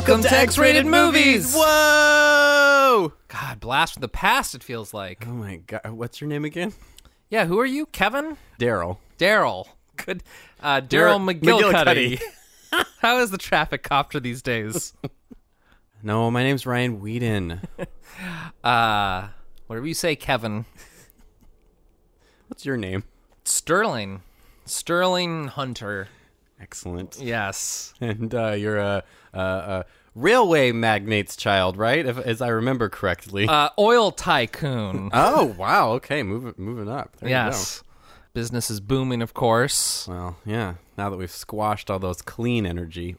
Welcome to X-Rated Movies. Whoa! God, blast from the past. It feels like. Oh my god, what's your name again? Yeah, who are you, Kevin? Daryl. Daryl. Good. Uh, Daryl Daryl McGillicuddy. How is the traffic copter these days? No, my name's Ryan Whedon. Uh, whatever you say, Kevin. What's your name? Sterling. Sterling Hunter. Excellent. Yes. And uh, you're a, a, a railway magnate's child, right? If, as I remember correctly. Uh, oil tycoon. oh wow. Okay, moving moving up. There you yes. Business is booming, of course. Well, yeah. Now that we've squashed all those clean energy.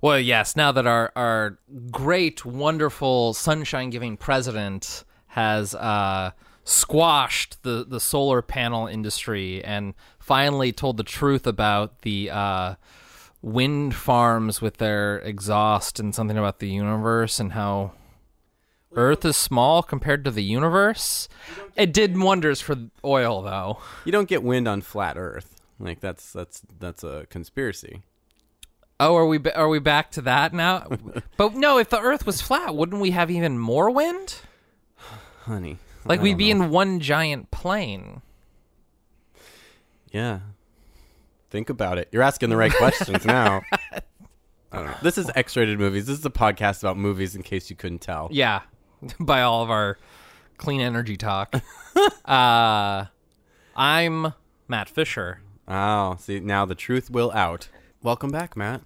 Well, yes, now that our, our great, wonderful, sunshine giving president has uh, squashed the, the solar panel industry and finally told the truth about the uh, wind farms with their exhaust and something about the universe and how Earth is small compared to the universe. It did wonders for oil, though. You don't get wind on flat Earth. Like that's that's that's a conspiracy. Oh, are we are we back to that now? but no, if the Earth was flat, wouldn't we have even more wind? Honey. Like I we'd be know. in one giant plane. Yeah. Think about it. You're asking the right questions now. I don't know. This is X-rated movies. This is a podcast about movies. In case you couldn't tell. Yeah, by all of our clean energy talk. uh, I'm Matt Fisher. Oh, see now the truth will out. Welcome back, Matt.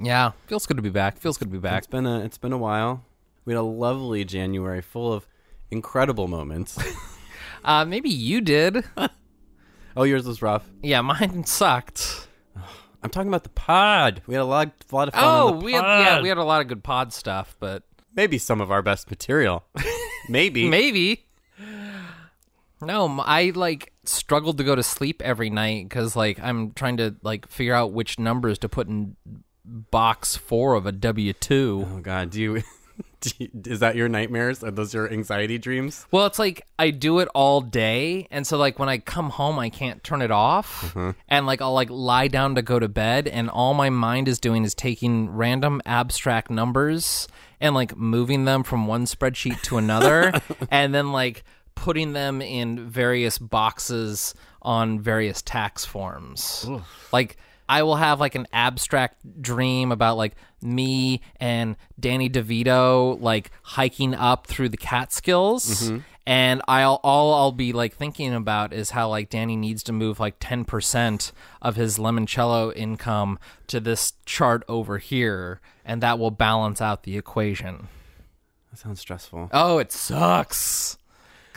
Yeah, feels good to be back. Feels good to be back. It's been a it's been a while. We had a lovely January full of incredible moments. Uh, maybe you did. Oh, yours was rough. Yeah, mine sucked. I'm talking about the pod. We had a lot, a lot of fun. Oh, on the we had yeah, we had a lot of good pod stuff, but maybe some of our best material. maybe. Maybe. No, I like struggled to go to sleep every night because like I'm trying to like figure out which numbers to put in box four of a W two. Oh God, do you, you? Is that your nightmares? Are those your anxiety dreams? Well, it's like I do it all day, and so like when I come home, I can't turn it off, mm-hmm. and like I'll like lie down to go to bed, and all my mind is doing is taking random abstract numbers and like moving them from one spreadsheet to another, and then like putting them in various boxes on various tax forms. Like I will have like an abstract dream about like me and Danny DeVito like hiking up through the Catskills. Mm-hmm. And I'll all I'll be like thinking about is how like Danny needs to move like ten percent of his limoncello income to this chart over here, and that will balance out the equation. That sounds stressful. Oh, it sucks.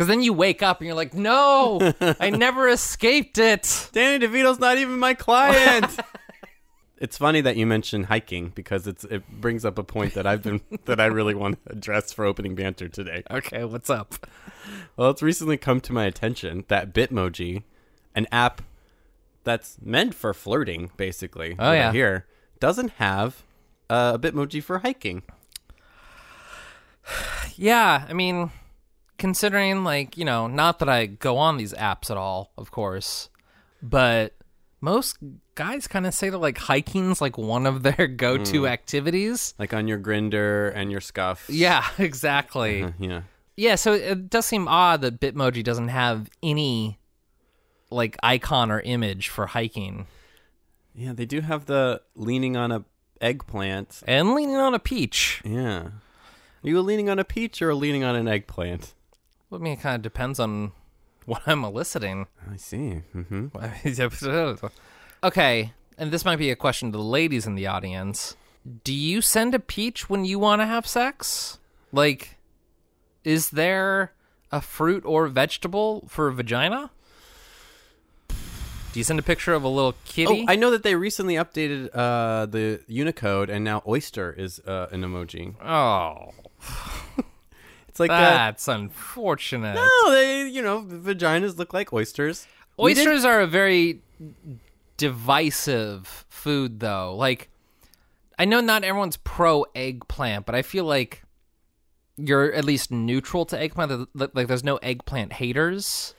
Because then you wake up and you're like, no, I never escaped it. Danny DeVito's not even my client. it's funny that you mentioned hiking because it's it brings up a point that I've been that I really want to address for opening banter today. Okay, what's up? Well, it's recently come to my attention that Bitmoji, an app that's meant for flirting, basically. Oh, yeah. here doesn't have uh, a Bitmoji for hiking. Yeah, I mean, considering like you know, not that I go on these apps at all, of course, but most guys kind of say that like hiking's like one of their go-to hmm. activities. Like on your Grindr and your Scruff. Yeah, exactly. Uh-huh, yeah. Yeah, so it does seem odd that Bitmoji doesn't have any like icon or image for hiking. Yeah, they do have the leaning on a eggplant. And leaning on a peach. Yeah. Are you leaning on a peach or leaning on an eggplant? Well, I mean, it kind of depends on what I'm eliciting. I see. hmm okay, and this might be a question to the ladies in the audience. Do you send a peach when you want to have sex? Like, is there a fruit or vegetable for a vagina? Do you send a picture of a little kitty? Oh, I know that they recently updated uh, the Unicode, and now oyster is uh, an emoji. oh, It's like uh, that's unfortunate. no, they you know vaginas look like oysters. Oysters are a very divisive food, though. Like, I know not everyone's pro eggplant, but I feel like you're at least neutral to eggplant. Like, there's no eggplant haters.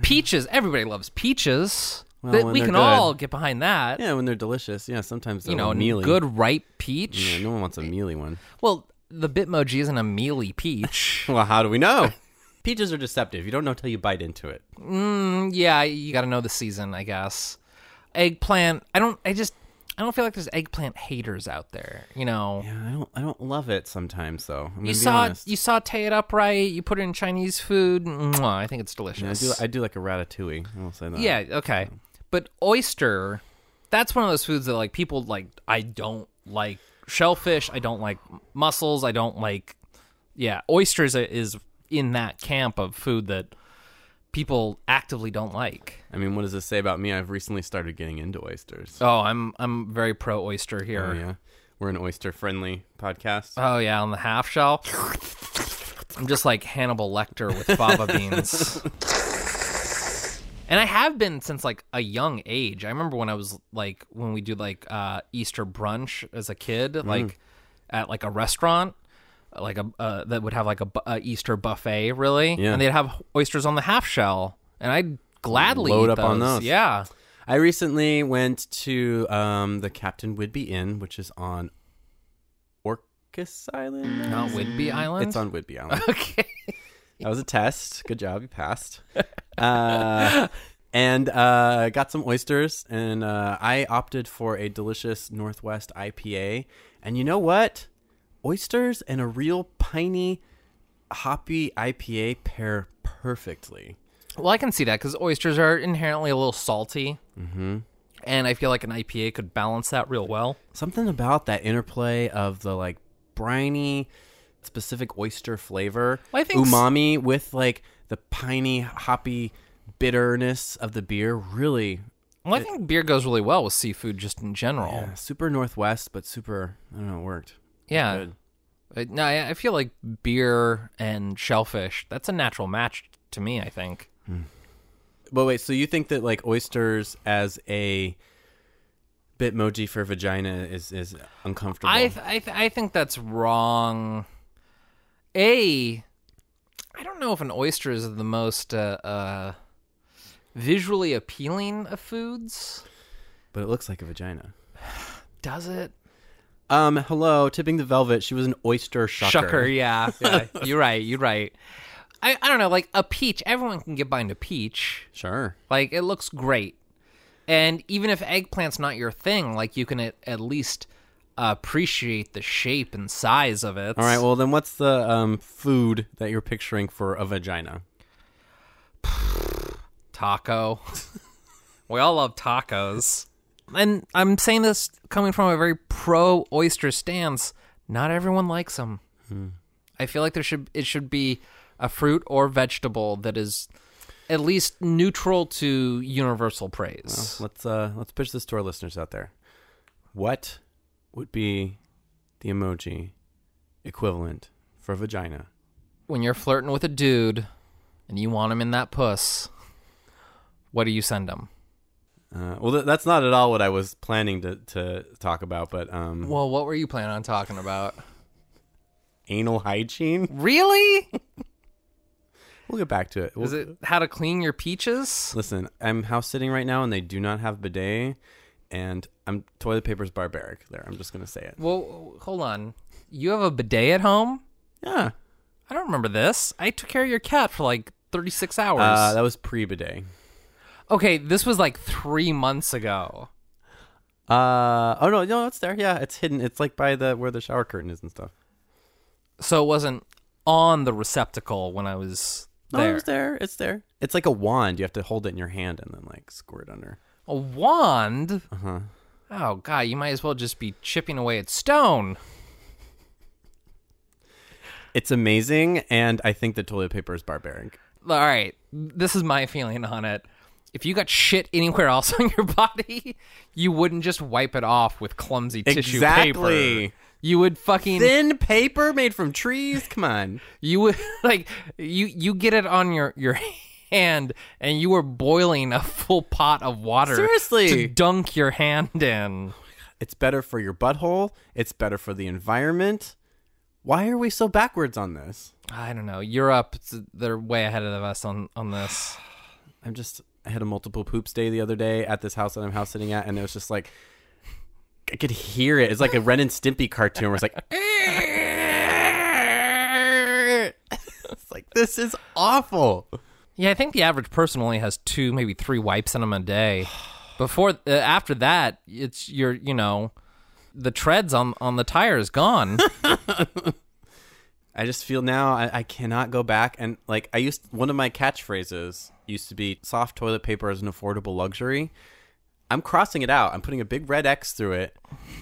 Peaches, everybody loves peaches. Well, we can good. all get behind that. Yeah, when they're delicious. Yeah, sometimes they're you know, mealy. good ripe peach. Yeah, no one wants a mealy one. Well, the Bitmoji isn't a mealy peach. Well, how do we know? Peaches are deceptive. You don't know till you bite into it. Mm, yeah, you got to know the season, I guess. Eggplant. I don't. I just. I don't feel like there's eggplant haters out there. You know. Yeah, I don't. I don't love it sometimes. though. I'm gonna You saw honest. you saute it up right. You put it in Chinese food. Mwah, I think it's Yeah, I delicious. do. I do like a ratatouille. I will say that. Yeah, okay. But oyster, that's one of those foods that like people like I don't like shellfish, I don't like mussels, I don't like yeah, oysters is in that camp of food that people actively don't like. I mean, what does this say about me? I've recently started getting into oysters. Oh, I'm I'm very pro oyster Oh, here. yeah, we're an oyster-friendly podcast. Oh yeah, on the half shell. I'm just like Hannibal Lecter with fava beans. And I have been since like a young age. I remember when I was like when we do like uh, Easter brunch as a kid, like at like a restaurant, like a uh, that would have like a, a Easter buffet, really, Yeah. and they'd have oysters on the half shell, and I'd gladly Load eat up on those. those. Yeah, I recently went to um, the Captain Whidbey Inn, which is on Orcas Island. not Whidbey Island. It's on Whidbey Island. okay. That was a test. Good job, you passed. Uh, and uh, got some oysters, and uh, I opted for a delicious Northwest IPA. And you know what? Oysters and a real piney, hoppy IPA pair perfectly. Well, I can see that because oysters are inherently a little salty, mm-hmm. and I feel like an IPA could balance that real well. Something about that interplay of the like briny, specific oyster flavor, Well, I think s- umami with like the piney, hoppy bitterness of the beer. Really, Well, I think beer goes really well with seafood just in general. Yeah, super Northwest, but super. I don't know. It worked. Yeah. Good. Uh, No, I I feel like beer and shellfish, that's a natural match to me, I think. But wait, so you think that like oysters as a bitmoji for vagina is is uncomfortable? I th- I, th- I think that's wrong. A, I don't know if an oyster is the most uh, uh, visually appealing of foods. but it looks like a vagina. Does it? Um, hello, tipping the velvet. She was an oyster shucker. Shucker, yeah. yeah. you're right. You're right. I, I don't know, like a peach. Everyone can get behind a peach. Sure. Like it looks great. And even if eggplant's not your thing, like you can at, at least appreciate the shape and size of it. All right. Well, then what's the um food that you're picturing for a vagina? taco. we all love tacos. And I'm saying this coming from a very pro oyster stance. Not everyone likes them. I feel like there should it should be a fruit or vegetable that is at least neutral to universal praise. Let's uh let's pitch this to our listeners out there. What would be the emoji equivalent for vagina? when you're flirting with a dude and you want him in that puss, what do you send him? Uh, well, th- that's not at all what I was planning to, to talk about, but um, Well, what were you planning on talking about? anal hygiene. Really? We'll get back to it. We'll, Is it how to clean your peaches? Listen, I'm house sitting right now, and they do not have bidet, and I'm toilet paper's barbaric. There, I'm just gonna say it. Well, hold on. You have a bidet at home? Yeah, I don't remember this. I took care of your cat for like 36 hours. uh, that was pre bidet. okay, this was like three months ago. Uh oh no no it's there yeah it's hidden it's like by the where the shower curtain is and stuff. So it wasn't on the receptacle when I was No, there. it's there it's there. It's like a wand. You have to hold it in your hand and then like squirt under. A wand? Uh huh. Oh, God, you might as well just be chipping away at stone. It's amazing, and I think the toilet paper is barbaric. all right, this is my feeling on it. If you got shit anywhere else on your body, you wouldn't just wipe it off with clumsy tissue Exactly. paper. You would fucking Thin paper made from trees. Come on. you would like you you get it on your your hand and you were boiling a full pot of water Seriously. to dunk your hand in. It's better for your butthole. It's better for the environment. Why are we so backwards on this? I don't know. Europe, they're way ahead of us on on this. I'm just I had a multiple poops day the other day at this house that I'm house sitting at, and it was just like I could hear it. It's like a Ren and Stimpy cartoon where it's like it's like this is awful. Yeah, I think the average person only has two, maybe three wipes in them a day. Before, uh, after that, it's your, you know, the treads on on the tire is gone. I just feel now I, I cannot go back and like I used one of my catchphrases used to be soft toilet paper is an affordable luxury. I'm crossing it out. I'm putting a big red X through it,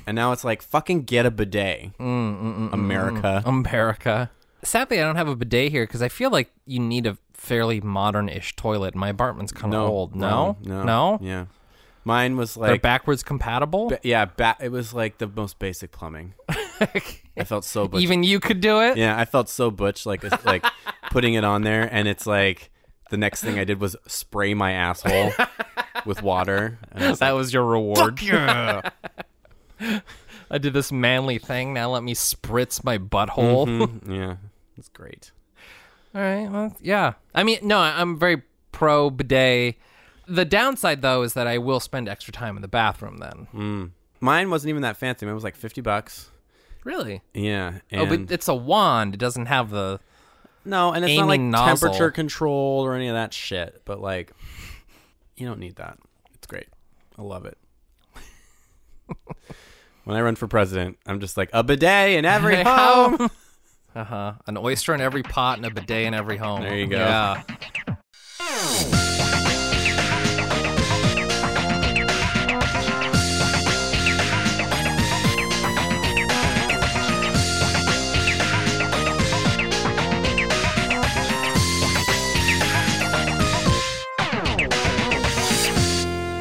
and now it's like fucking get a bidet, mm, mm, mm, America. America. Sadly, I don't have a bidet here because I feel like you need a fairly modern-ish toilet. My apartment's kind of old. No, no, no. Yeah, mine was They're like backwards compatible. ba- yeah, ba- it was like the most basic plumbing. I felt so butch. Even you could do it. yeah, I felt so butch, like it's like putting it on there, and it's like the next thing I did was spray my asshole with water. And I was That was your reward. yeah. I did this manly thing. Now let me spritz my butthole. Mhm, yeah, it's great. All right. Well, yeah. I mean, no, I'm very pro bidet. The downside, though, is that I will spend extra time in the bathroom then. Mm. Mine wasn't even that fancy. Mine was like fifty bucks. Really? Yeah. And oh, but it's a wand. It doesn't have the. no, and it's not like nozzle. temperature control or any of that shit. But like, you don't need that. It's great. I love it. when I run for president, I'm just like a bidet in every home. Uh huh. An oyster in every pot and a bidet in every home. There you go. Yeah.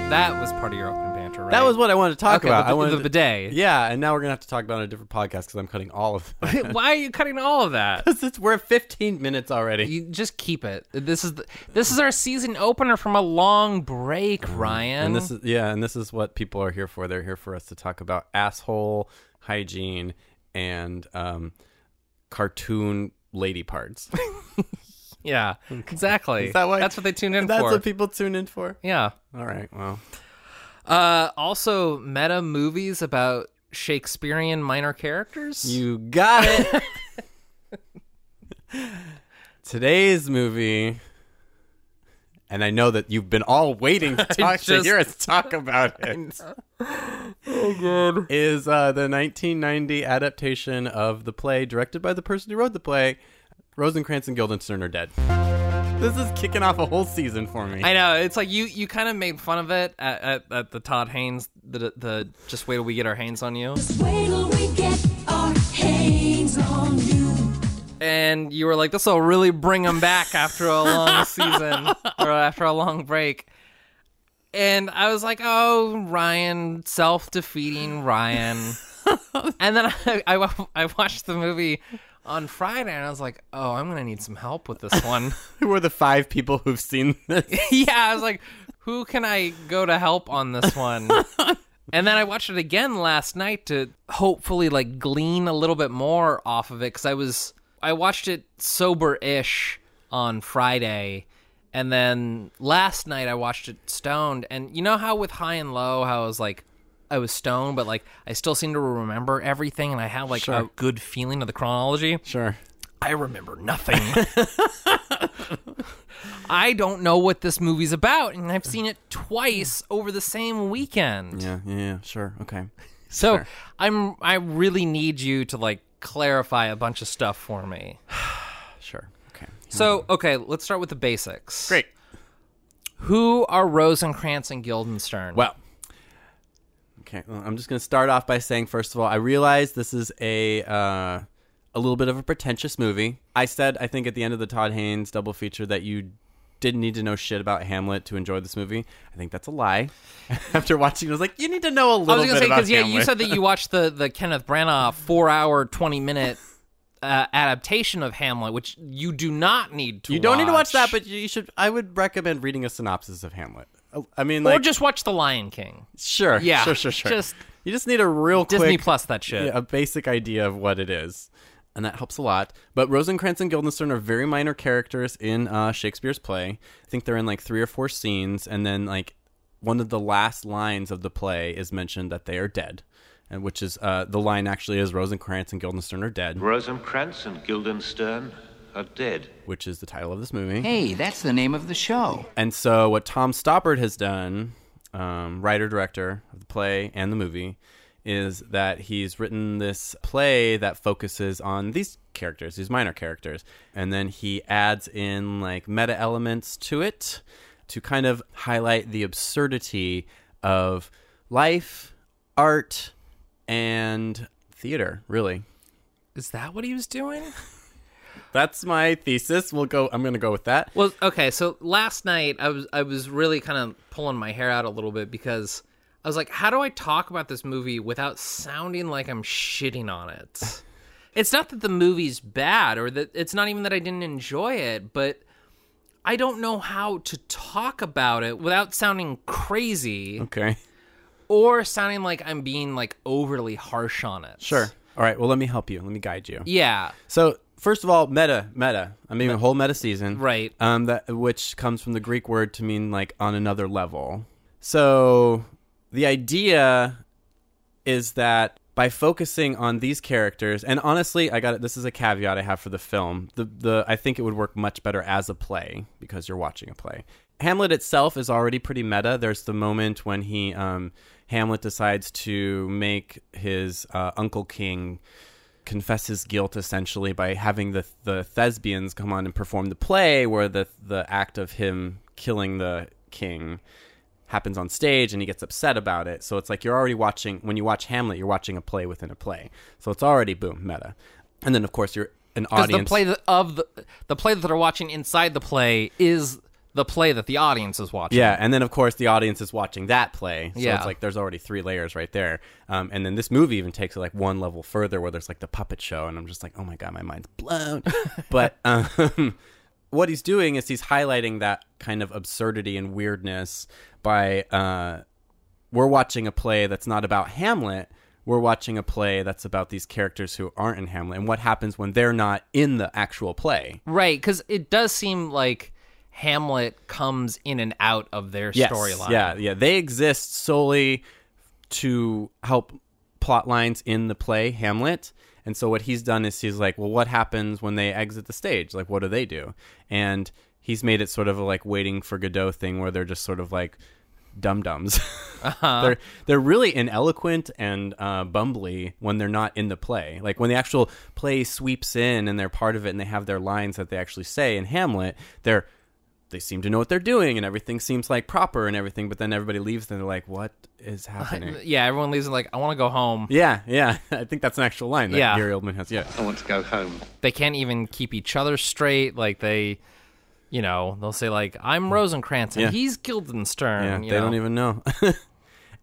That was part of your right? That was what I wanted to talk okay, about. The, I wanted the to- bidet. Yeah, and now we're gonna have to talk about it on a different podcast because I'm cutting all of it. Why are you cutting all of that? It's- we're at 15 minutes already. You just keep it. This is the, this is our season opener from a long break, Ryan. Mm-hmm. And this is yeah, and this is what people are here for. They're here for us to talk about asshole hygiene and um, cartoon lady parts. yeah, exactly. Is that why- That's what they tune in That's for. That's what people tune in for. yeah. All right, well, Uh, also, meta movies about Shakespearean minor characters. you got it. Today's movie, and I know that you've been all waiting to talk to hear us talk about it. oh, good. is uh, the 1990 adaptation of the play directed by the person who wrote the play. Rosencrantz and Guildenstern are dead. This is kicking off a whole season for me. I know it's like you you kind of made fun of it at, at, at the Todd Haynes the the just wait till we get our hands on you, Just wait till we get our hands on you. and you were like, this will really bring them back after a long season or after a long break. And I was like, oh, Ryan, self defeating Ryan. and then I, I, I watched the movie on Friday and I was like, oh, I'm to need some help with this one. Who are the five people who've seen this? yeah, I was like, who can I go to help on this one? and then I watched it again last night to hopefully like glean a little bit more off of it because I was I watched it sober-ish on Friday. And then last night I watched it stoned, and you know how with high and low, how I was like, I was stoned, but like I still seem to remember everything, and I have like a good feeling of the chronology. Sure. I remember nothing. I don't know what this movie's about, and I've seen it twice over the same weekend. Yeah, yeah, yeah, sure. Okay. so sure. I'm I really need you to like clarify a bunch of stuff for me. Sure. Okay. So okay, let's start with the basics. Great. Who are Rosencrantz and Guildenstern? Well, okay. well, I'm just going to start off by saying, first of all, I realize this is a uh, a little bit of a pretentious movie. I said, I think at the end of the Todd Haynes double feature that you didn't need to know shit about Hamlet to enjoy this movie. I think that's a lie. After watching, it, I was like, you need to know a little was gonna bit say because yeah, you said that you watched the the Kenneth Branagh four hour twenty minute uh, adaptation of Hamlet, which you do not need to. you don't need to watch that, but you should. I would recommend reading a synopsis of Hamlet. I mean, or just watch The Lion King. sure, Yeah, sure, sure, sure. just you just need a real Disney quick, Plus that shit. yeah, a basic idea of what it is. and that helps a lot. But Rosencrantz and Guildenstern are very minor characters in uh, Shakespeare's play. I think they're in like three or four scenes, and then like one of the last lines of the play is mentioned that they are dead, and which is uh, the line actually is Rosencrantz and Guildenstern are dead, Rosencrantz and Guildenstern are dead. which is the title of this movie. Hey, that's the name of the show. And so, what Tom Stoppard has done, um, writer director of the play and the movie, is that he's written this play that focuses on these characters, these minor characters, and then he adds in like meta elements to it to kind of highlight the absurdity of life, art, and theater, really. Is that what he was doing? That's my thesis. We'll go I'm going to go with that. Well, okay. So last night I was I was really kind of pulling my hair out a little bit because I was like, how do I talk about this movie without sounding like I'm shitting on it? It's not that the movie's bad or that it's not even that I didn't enjoy it, but I don't know how to talk about it without sounding crazy Okay. or sounding like I'm being like overly harsh on it. Sure. All right, well let me help you. Let me guide you. Yeah. So first of all, meta, meta. I mean, a whole meta season, Right. Um, that which comes from the Greek word to mean like on another level. So the idea is that by focusing on these characters, and honestly, I got it. This is a caveat I have for the film. The the I think it would work much better as a play because you're watching a play. Hamlet itself is already pretty meta. There's the moment when he um, Hamlet decides to make his uh, Uncle King confess his guilt essentially by having the the thespians come on and perform the play where the the act of him killing the king happens on stage and he gets upset about it. So it's like you're already watching when you watch Hamlet, you're watching a play within a play. So it's already boom meta. And then of course you're an audience. the play of the the play that they're watching inside the play is the play that the audience is watching. Yeah, and then of course the audience is watching that play. So Yeah. it's like there's already three layers right there. Um, and then this movie even takes it like one level further where there's like the puppet show, and I'm just like, oh my god, my mind's blown. but um, what he's doing is he's highlighting that kind of absurdity and weirdness by uh, we're watching a play that's not about Hamlet. We're watching a play that's about these characters who aren't in Hamlet and what happens when they're not in the actual play. Right, because it does seem like Hamlet comes in and out of their storyline. Yeah, yeah. They exist solely to help plot lines in the play Hamlet. And so what he's done is he's like, well, what happens when they exit the stage? Like, what do they do? And he's made it sort of a like waiting for Godot thing where they're just sort of like dum dums. they're they're really ineloquent and uh, bumbly when they're not in the play. Like when the actual play sweeps in and they're part of it and they have their lines that they actually say in Hamlet, they're they seem to know what they're doing and everything seems like proper and everything. But then everybody leaves and they're like, "What is happening?" Yeah, everyone leaves and like, I want to go home. yeah, yeah. I think that's an actual line that Yeah. Gary Oldman has. Yeah. I want to go home. They can't even keep each other straight. Like they, you know, they'll say like, I'm hmm. Rosencrantz and Yeah. he's Guildenstern. Yeah, they know? don't even know.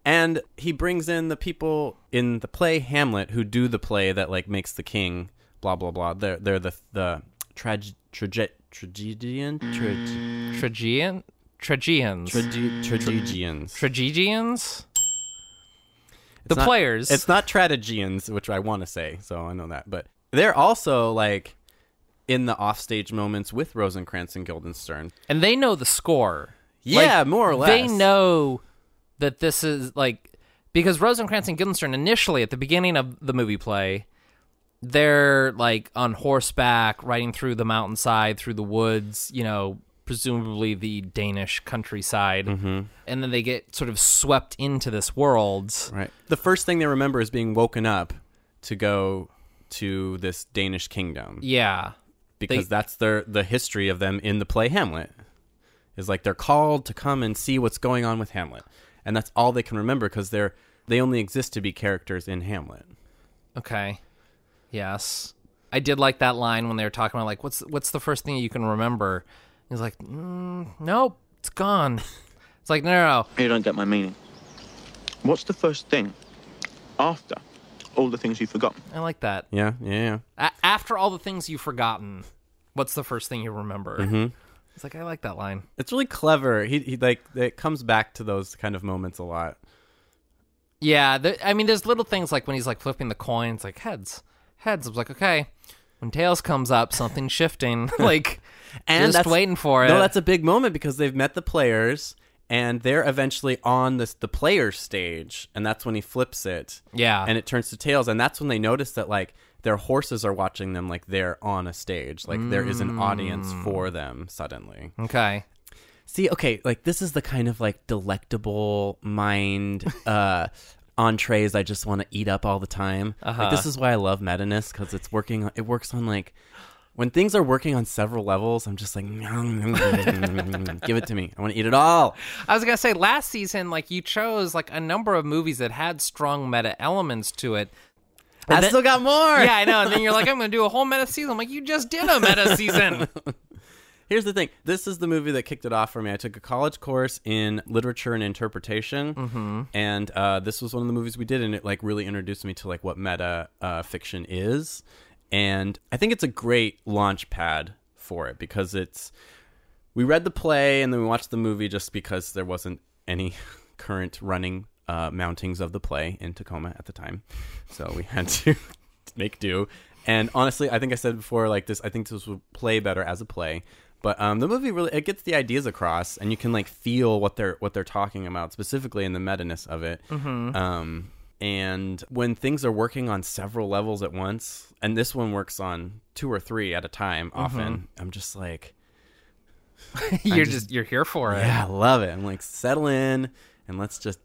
and he brings in the people in the play Hamlet who do the play that like makes the king blah blah blah. They're they're the the trage trage tragedian trage Tragian, Tragians, mm. trage tragedians. Tragigians. The not- players. It's not tragedians, which I want to say, so I know that. But they're also like in the offstage moments with Rosencrantz and Guildenstern. and they know the score. Yeah, Like, more or less. They know that this is like because Rosencrantz and Guildenstern initially at the beginning of the movie play, they're like on horseback riding through the mountainside, through the woods, you know, presumably the Danish countryside, Mm-hmm. and then they get sort of swept into this world. Right. The first thing they remember is being woken up to go to this Danish kingdom Yeah, because They- that's their the history of them in the play Hamlet. Is like they're called to come and see what's going on with Hamlet, and that's all they can remember because they're they only exist to be characters in Hamlet. Okay. Yes. I did like that line when they were talking about like what's what's the first thing you can remember. He's like, mm, nope, it's gone. It's like no, no, no. You don't get my meaning. What's the first thing after all the things you've forgotten? I like that. Yeah, yeah, yeah. A- after all the things you've forgotten, what's the first thing you remember? Mm-hmm. It's like I like that line. It's really clever. He he like it comes back to those kind of moments a lot. Yeah, the, I mean, there's little things like when he's like flipping the coins, like heads, heads. I was like, okay, when tails comes up, something's shifting. like and just that's, waiting for it. No, that's a big moment because they've met the players and they're eventually on this the players stage, and that's when he flips it. Yeah. and it turns to tails, and that's when they notice that like their horses are watching them like they're on a stage, like there is an audience Mm. for them suddenly. okay. See, okay, like this is the kind of like delectable mind uh entrees I just want to eat up all the time. Uh-huh. Like this is why I love meta-ness because it's working. It works on like when things are working on several levels. I'm just like, give it to me. I want to eat it all. I was gonna say last season, like you chose like a number of movies that had strong meta elements to it. I then- still got more. Yeah, I know. And then you're like, I'm gonna do a whole meta season. I'm like, you just did a meta season. Here's the thing. This is the movie that kicked it off for me. I took a college course in literature and interpretation, Mm-hmm. and uh, this was one of the movies we did, and it like really introduced me to like what meta uh, fiction is. And I think it's a great launch pad for it because it's we read the play and then we watched the movie just because there wasn't any current running uh, mountings of the play in Tacoma at the time, so we had to make do. And honestly, I think I said before, like this, I think this would play better as a play. But um, the movie really it gets the ideas across, and you can like feel what they're what they're talking about specifically in the meta-ness of it. Um, and when things are working on several levels at once, and this one works on two or three at a time, often, I'm just like, you're just, you're here for it. yeah, I love it. I'm like, settle in and let's just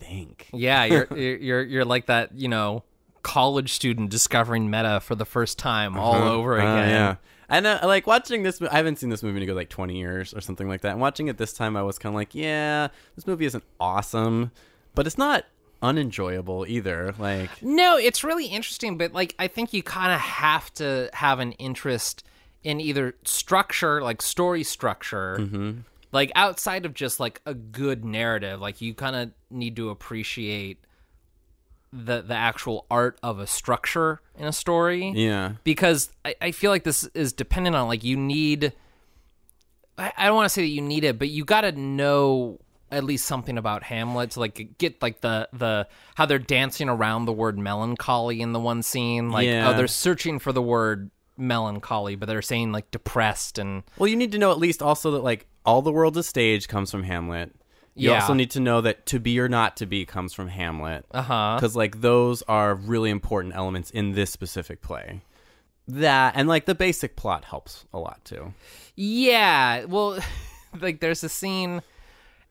think. Yeah, you're you're you're, like that, you know, college student discovering meta for the first time all over Uh, again. yeah. And uh, like watching this, I haven't seen this movie in a good like 20 years or something like that. And watching it this time, I was kind of like, yeah, this movie isn't awesome, but it's not unenjoyable either. Like, No, it's really interesting, but like I think you kind of have to have an interest in either structure, like story structure, Mm-hmm. like outside of just like a good narrative. Like you kind of need to appreciate the the actual art of a structure in a story. yeah, because I, I feel like this is dependent on like you need I, I don't want to say that you need it, but you got to know at least something about Hamlet to like get like the the how they're dancing around the word melancholy in the one scene. Like oh, Yeah. oh, they're searching for the word melancholy, but they're saying like depressed and Well, you need to know at least also that like all the world is stage comes from Hamlet. You Yeah. also need to know that to be or not to be comes from Hamlet. uh huh. Because like those are really important elements in this specific play. That and like the basic plot helps a lot too. Yeah, well, like there's a scene,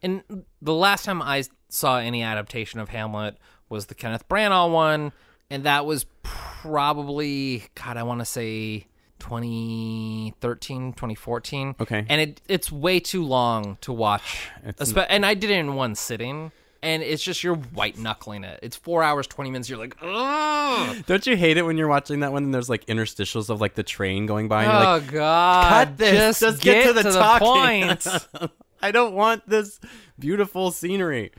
and the last time I saw any adaptation of Hamlet was the Kenneth Branagh one, and that was probably God, I want to say 2013, 2014. Okay. and it it's way too long to watch, Espe- and I did it in one sitting. And it's just you're white knuckling it. It's four hours, twenty minutes. You're like, oh, Don't you hate it when you're watching that one and there's like interstitials of like the train going by and you're oh like, god, cut this, Just, get, to the talking. point. I don't want this beautiful scenery.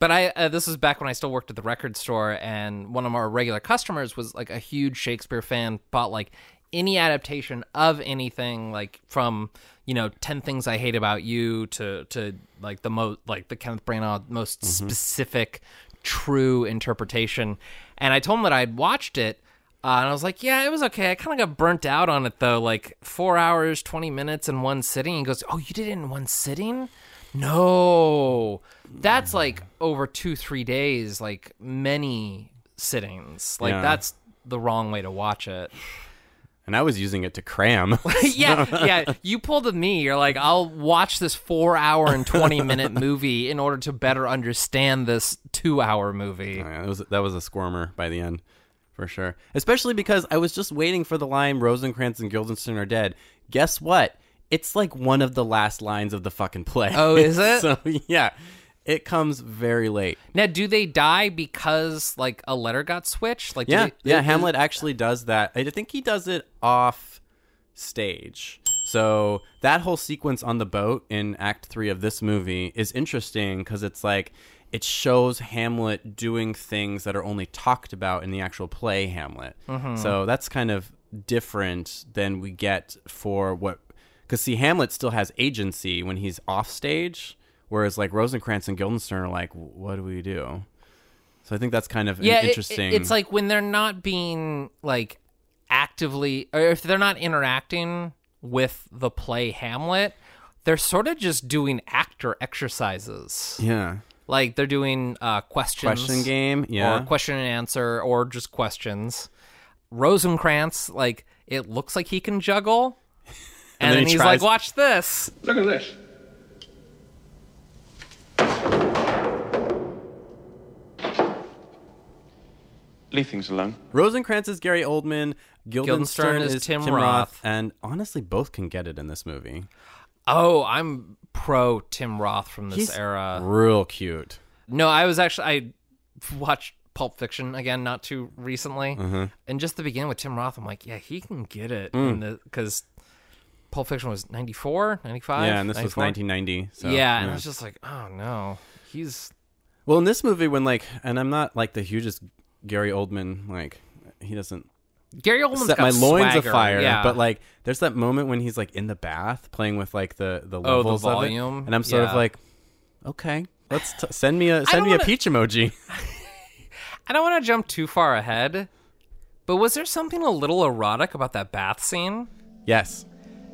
But I uh, this was back when I still worked at the record store, and one of our regular customers was like a huge Shakespeare fan. Bought like any adaptation of anything, like from you know Ten Things I Hate About You to to like the most like the Kenneth Branagh most specific true interpretation. And I told him that I'd watched it. Uh, and I was like, yeah, it was okay. I kind of got burnt out on it though. Like four hours, 20 minutes in one sitting. He goes, oh, you did it in one sitting? No, that's like over two, three days, like many sittings. Like Yeah. that's the wrong way to watch it. And I was using it to cram. yeah, yeah. You pulled with me. You're like, I'll watch this four hour and 20 minute movie in order to better understand this two hour movie. Oh, yeah, that was that was a squirmer by the end, for sure. Especially because I was just waiting for the line "Rosencrantz and Guildenstern are dead." Guess what? It's like one of the last lines of the fucking play. Oh, is it? so yeah, it comes very late. Now, do they die because like a letter got switched? Like, Yeah, they- yeah. is- Hamlet actually does that. I think he does it off stage. So that whole sequence on the boat in Act Three of this movie is interesting because it's like it shows Hamlet doing things that are only talked about in the actual play Hamlet. Mm-hmm. So that's kind of different than we get for what. Because see, Hamlet still has agency when he's off stage, whereas like Rosencrantz and Guildenstern are like, "What do we do?" So I think that's kind of an yeah, it- it- interesting. it's like when they're not being like actively or if they're not interacting with the play Hamlet, they're sort of just doing actor exercises. Yeah. Like they're doing uh, questions, Question game. Yeah. or question and answer, or just questions. Rosencrantz, like it looks like he can juggle, and, then then he he's tries- like, "Watch this." Look at this. Leave things alone. Rosencrantz is Gary Oldman. Guildenstern, Guildenstern is is Tim Tim, Roth. Roth. And honestly, both can get it in this movie. Oh, I'm pro Tim Roth from this He's era. real cute. No, I was actually I watched Pulp Fiction again not too recently, Mm-hmm. and just the beginning with Tim Roth, I'm like, yeah, he can get it Mm. because Pulp Fiction was 94, 95? yeah, and this was 1990. So, yeah, and I was just like, oh no, he's Well, in this movie, when like, and I'm not like the hugest Gary Oldman, like, he doesn't Gary Oldman's set got my loins swagger, afire. Yeah, But like, there's that moment when he's like in the bath playing with like the the Oh, the levels of it, volume? and I'm sort Yeah. of like, okay, let's t- send me a send me wanna- a peach emoji. I don't want to jump too far ahead, but was there something a little erotic about that bath scene? yes,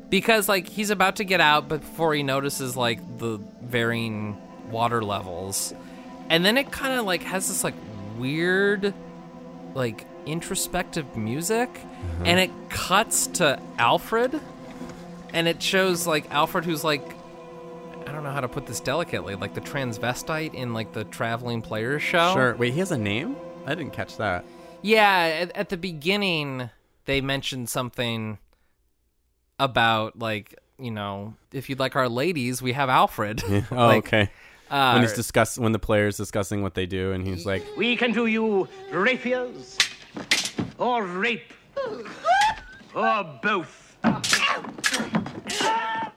because like he's about to get out but before he notices like the varying water levels and then it kind of like has this like weird like introspective music uh-huh. and it cuts to alfred and it shows like alfred who's like i don't know how to put this delicately like the transvestite in like the traveling players show sure. Wait, he has a name? I didn't catch that. yeah, at, at the beginning they mentioned something about like you know if you'd like our ladies, we have Alfred. Oh, Like, okay. Uh, when he's discuss when the player's discussing what they do, and he's like, We can do you rapiers, or rape, or both.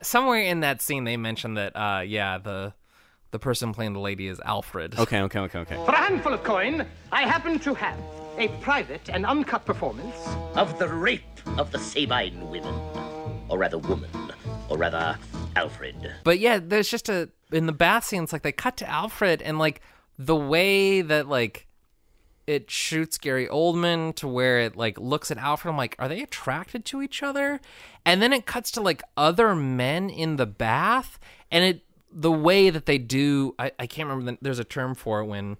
somewhere in that scene they mentioned that uh yeah the the person playing the lady is Alfred. okay, okay, okay, okay. For a handful of coin, I happen to have a private and uncut performance of the rape of the Sabine women, or rather woman, or rather Alfred. But yeah, there's just a in the bath scenes like they cut to Alfred and like the way that like it shoots Gary Oldman to where it like looks at Alfred. I'm like, are they attracted to each other? And then it cuts to like other men in the bath, and it the way that they do. I, I can't remember. The, there's a term for it when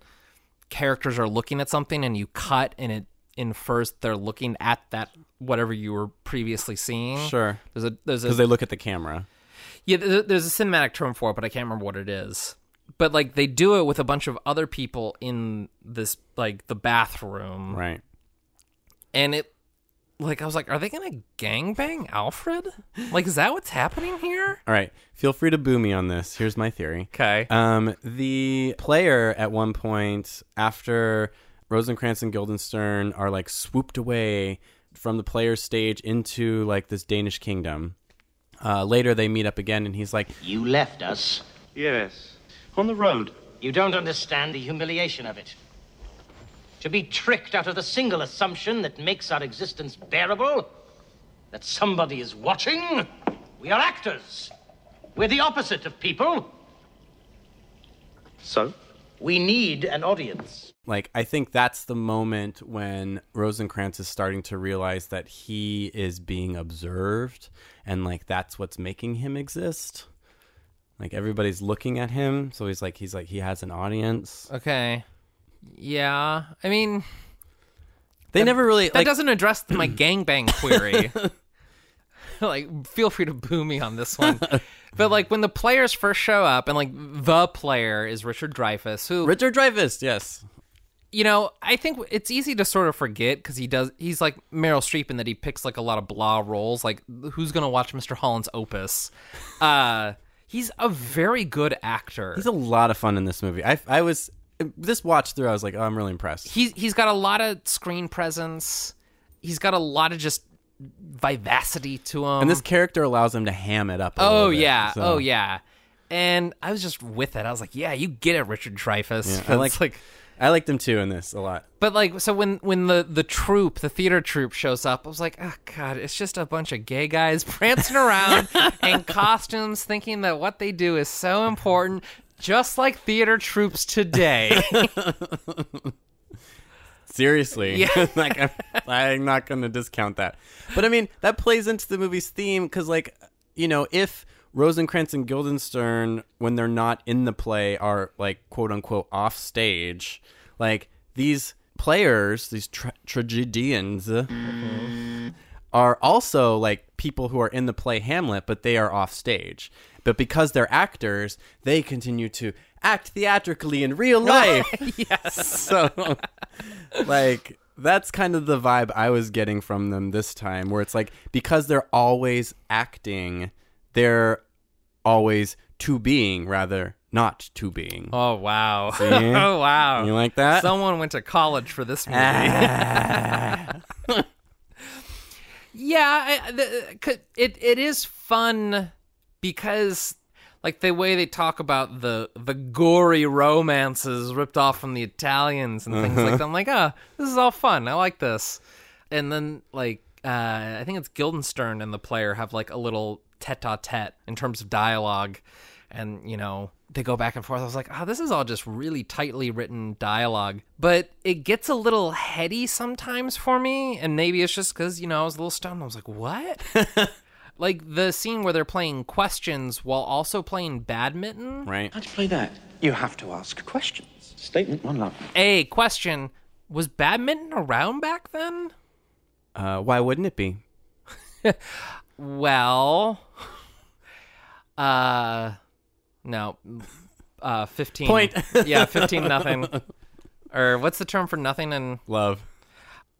characters are looking at something and you cut and it infers they're looking at that whatever you were previously seeing. Sure. There's a there's a Because they look at the camera. Yeah, there's a cinematic term for it, but I can't remember what it is. But like they do it with a bunch of other people in this like the bathroom, Right. and it like I was like, are they gonna gangbang Alfred? Like, is that what's happening here? All right. Feel free to boo me on this. Here's my theory. Okay. Um, the player at one point, after Rosencrantz and Guildenstern are like swooped away from the player's stage into like this Danish kingdom. Uh, later, they meet up again, and he's like, You left us. Yes. On the road. You don't understand the humiliation of it. To be tricked out of the single assumption that makes our existence bearable, that somebody is watching. We are actors. We're the opposite of people. So? We need an audience. Like I think that's the moment when Rosencrantz is starting to realize that he is being observed, and like that's what's making him exist. Like everybody's looking at him, so he's like he's like he has an audience. Okay. Yeah. I mean, They never really that like doesn't address my gangbang query. like, feel free to boo me on this one. but like when the players first show up, and like the player is Richard Dreyfuss, who Richard Dreyfuss. Yes, you know, I think it's easy to sort of forget because he does. He's like Meryl Streep in that he picks like a lot of blah roles. Like, who's gonna watch Mr. Holland's Opus? Uh, he's a very good actor. he's a lot of fun in this movie. I I was this watch through. I was like, oh, I'm really impressed. he's he's got a lot of screen presence. He's got a lot of just vivacity to him. and this character allows him to ham it up. A oh little bit, yeah, so- oh yeah. And I was just with it. I was like, yeah, you get it, Richard Dreyfuss. Yeah, I like like I liked them too in this a lot. But like, so when when the the troupe, the theater troupe, shows up, I was like, oh god, it's just a bunch of gay guys prancing around in costumes, thinking that what they do is so important, just like theater troops today. seriously. Yeah. like I'm, I'm not going to discount that. But I mean, that plays into the movie's theme because, like, you know, if Rosencrantz and Guildenstern, when they're not in the play, are like quote unquote off stage, like these players, these tra- tragedians, mm-hmm. are also like people who are in the play Hamlet, but they are off stage. But because they're actors, they continue to act theatrically in real life. yes. So, like, that's kind of the vibe I was getting from them this time, where it's like because they're always acting, they're always to being rather not to being. Oh wow! See? oh wow! You like that? Someone went to college for this movie. yeah, I, the, it it is fun because like the way they talk about the the gory romances ripped off from the Italians and things like that. I'm like, ah, this is all fun. I like this. And then like uh, I think it's Guildenstern and the player have like a little tete-a-tete in terms of dialogue, and you know they go back and forth. I was like, oh, this is all just really tightly written dialogue, but it gets a little heady sometimes for me, and maybe it's just because you know I was a little stoned. I was like, what? like the scene where they're playing questions while also playing badminton. right? How'd you play that? You have to ask questions. Statement one love. A question: Was badminton around back then? Uh, why wouldn't it be? Well, uh, no, uh, fifteen Point. yeah, fifteen nothing. Or what's the term for nothing in Love.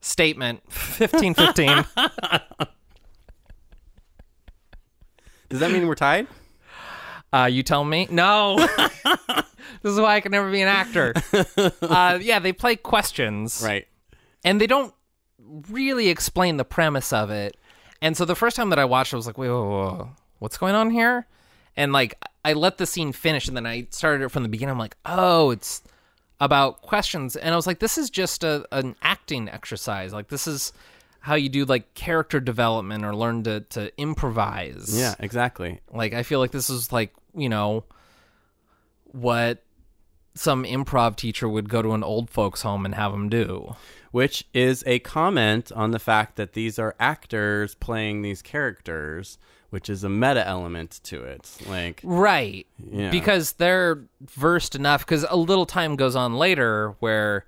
statement? Fifteen fifteen. Does that mean we're tied? Uh, you tell me. No. this is why I can never be an actor. Uh, yeah, they play questions. Right. and they don't really explain the premise of it. And so the first time that I watched, it, I was like, wait, whoa, whoa, whoa, what's going on here? And like, I let the scene finish, and then I started it from the beginning. I'm like, oh, it's about questions, and I was like, this is just a an acting exercise. Like, this is how you do like character development or learn to to improvise. Yeah, exactly. Like, I feel like this is like you know what some improv teacher would go to an old folks home and have them do. Which is a comment on the fact that these are actors playing these characters, which is a meta element to it. Like, Right. Yeah. Because they're versed enough because a little time goes on later where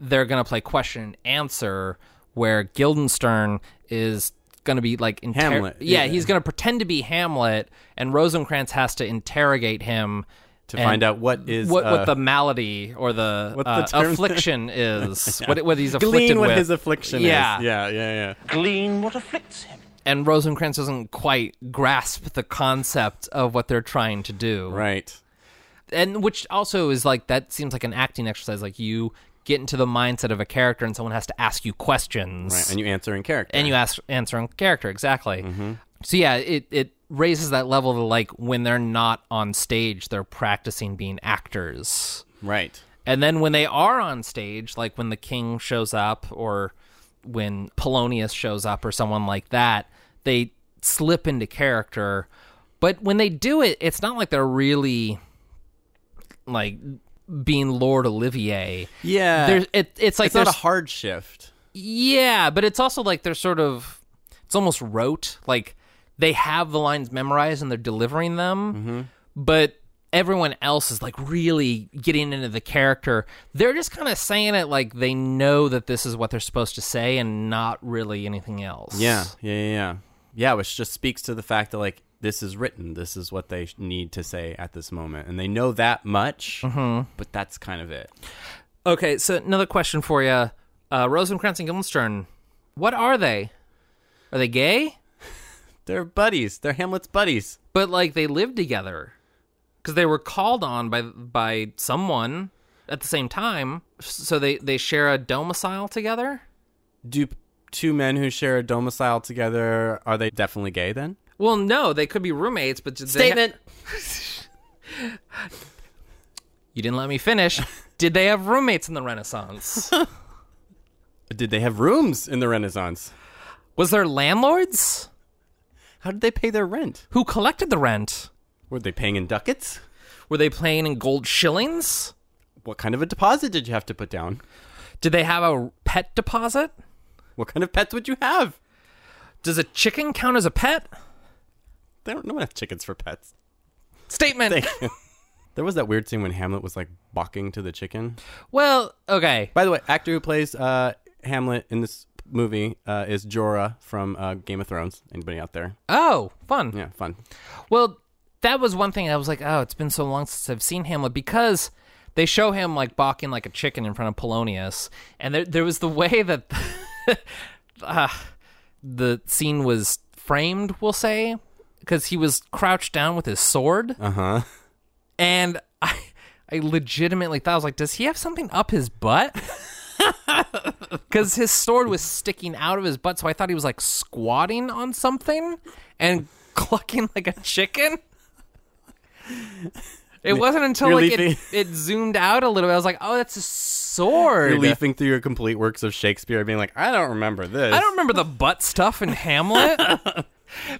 they're going to play question and answer where Guildenstern is going to be like inter- Hamlet, Yeah, yeah. he's going to pretend to be Hamlet and Rosencrantz has to interrogate him to and find out what is what, uh, what the malady or the, what the uh, term- affliction is. what, what he's afflicted glean what with. his affliction Yeah. is. Yeah, yeah, yeah. Glean what afflicts him. and Rosencrantz doesn't quite grasp the concept of what they're trying to do. Right. and which also is like that seems like an acting exercise like you get into the mindset of a character and someone has to ask you questions Right. And you answer in character. and you ask answer in character exactly Mm-hmm. So yeah it it raises that level to like when they're not on stage they're practicing being actors Right. and then when they are on stage like when the king shows up or when polonius shows up or someone like that they slip into character but when they do it it's not like they're really like being lord olivier Yeah. there's it, it's like it's not a hard shift. yeah, but it's also like they're sort of it's almost rote. Like they have the lines memorized and they're delivering them, Mm-hmm. but everyone else is like really getting into the character. They're just kind of saying it like they know that this is what they're supposed to say and not really anything else. Yeah, yeah, yeah, yeah. Yeah, which just speaks to the fact that like this is written. This is what they need to say at this moment, and they know that much. Mm-hmm. But that's kind of it. Okay, so another question for you. Uh, Rosencrantz and Guildenstern, what are they? Are they gay? They're buddies. They're Hamlet's buddies. but like they lived together because they were called on by by someone at the same time so they they share a domicile together Do two men who share a domicile together are they definitely gay then? well no they could be roommates but did they ha- you didn't let me finish did they have roommates in the renaissance Did they have rooms in the Renaissance? was there landlords How did they pay their rent? who collected the rent Were they paying in ducats? were they paying in gold shillings What kind of a deposit did you have to put down? Did they have a pet deposit? What kind of pets would you have? Does a chicken count as a pet? They don't. No one has chickens for pets. Statement. Thank you. There was that weird scene when Hamlet was like balking to the chicken. Well, okay. By the way, actor who plays uh, Hamlet in this movie uh, is Jorah from uh, Game of Thrones. Anybody out there? Oh, fun. Yeah, fun. Well, that was one thing I was like, oh, it's been so long since I've seen Hamlet because they show him like balking like a chicken in front of Polonius, and there there was the way that uh, the scene was framed. We'll say because he was crouched down with his sword, Uh huh. and I I legitimately thought I was like, does he have something up his butt? Because his sword was sticking out of his butt, so I thought he was like squatting on something and clucking like a chicken. It wasn't until You're like it, it zoomed out a little bit. I was like, "Oh, that's a sword." You're leafing through your complete works of Shakespeare, being like, I don't remember this. I don't remember the butt stuff in Hamlet.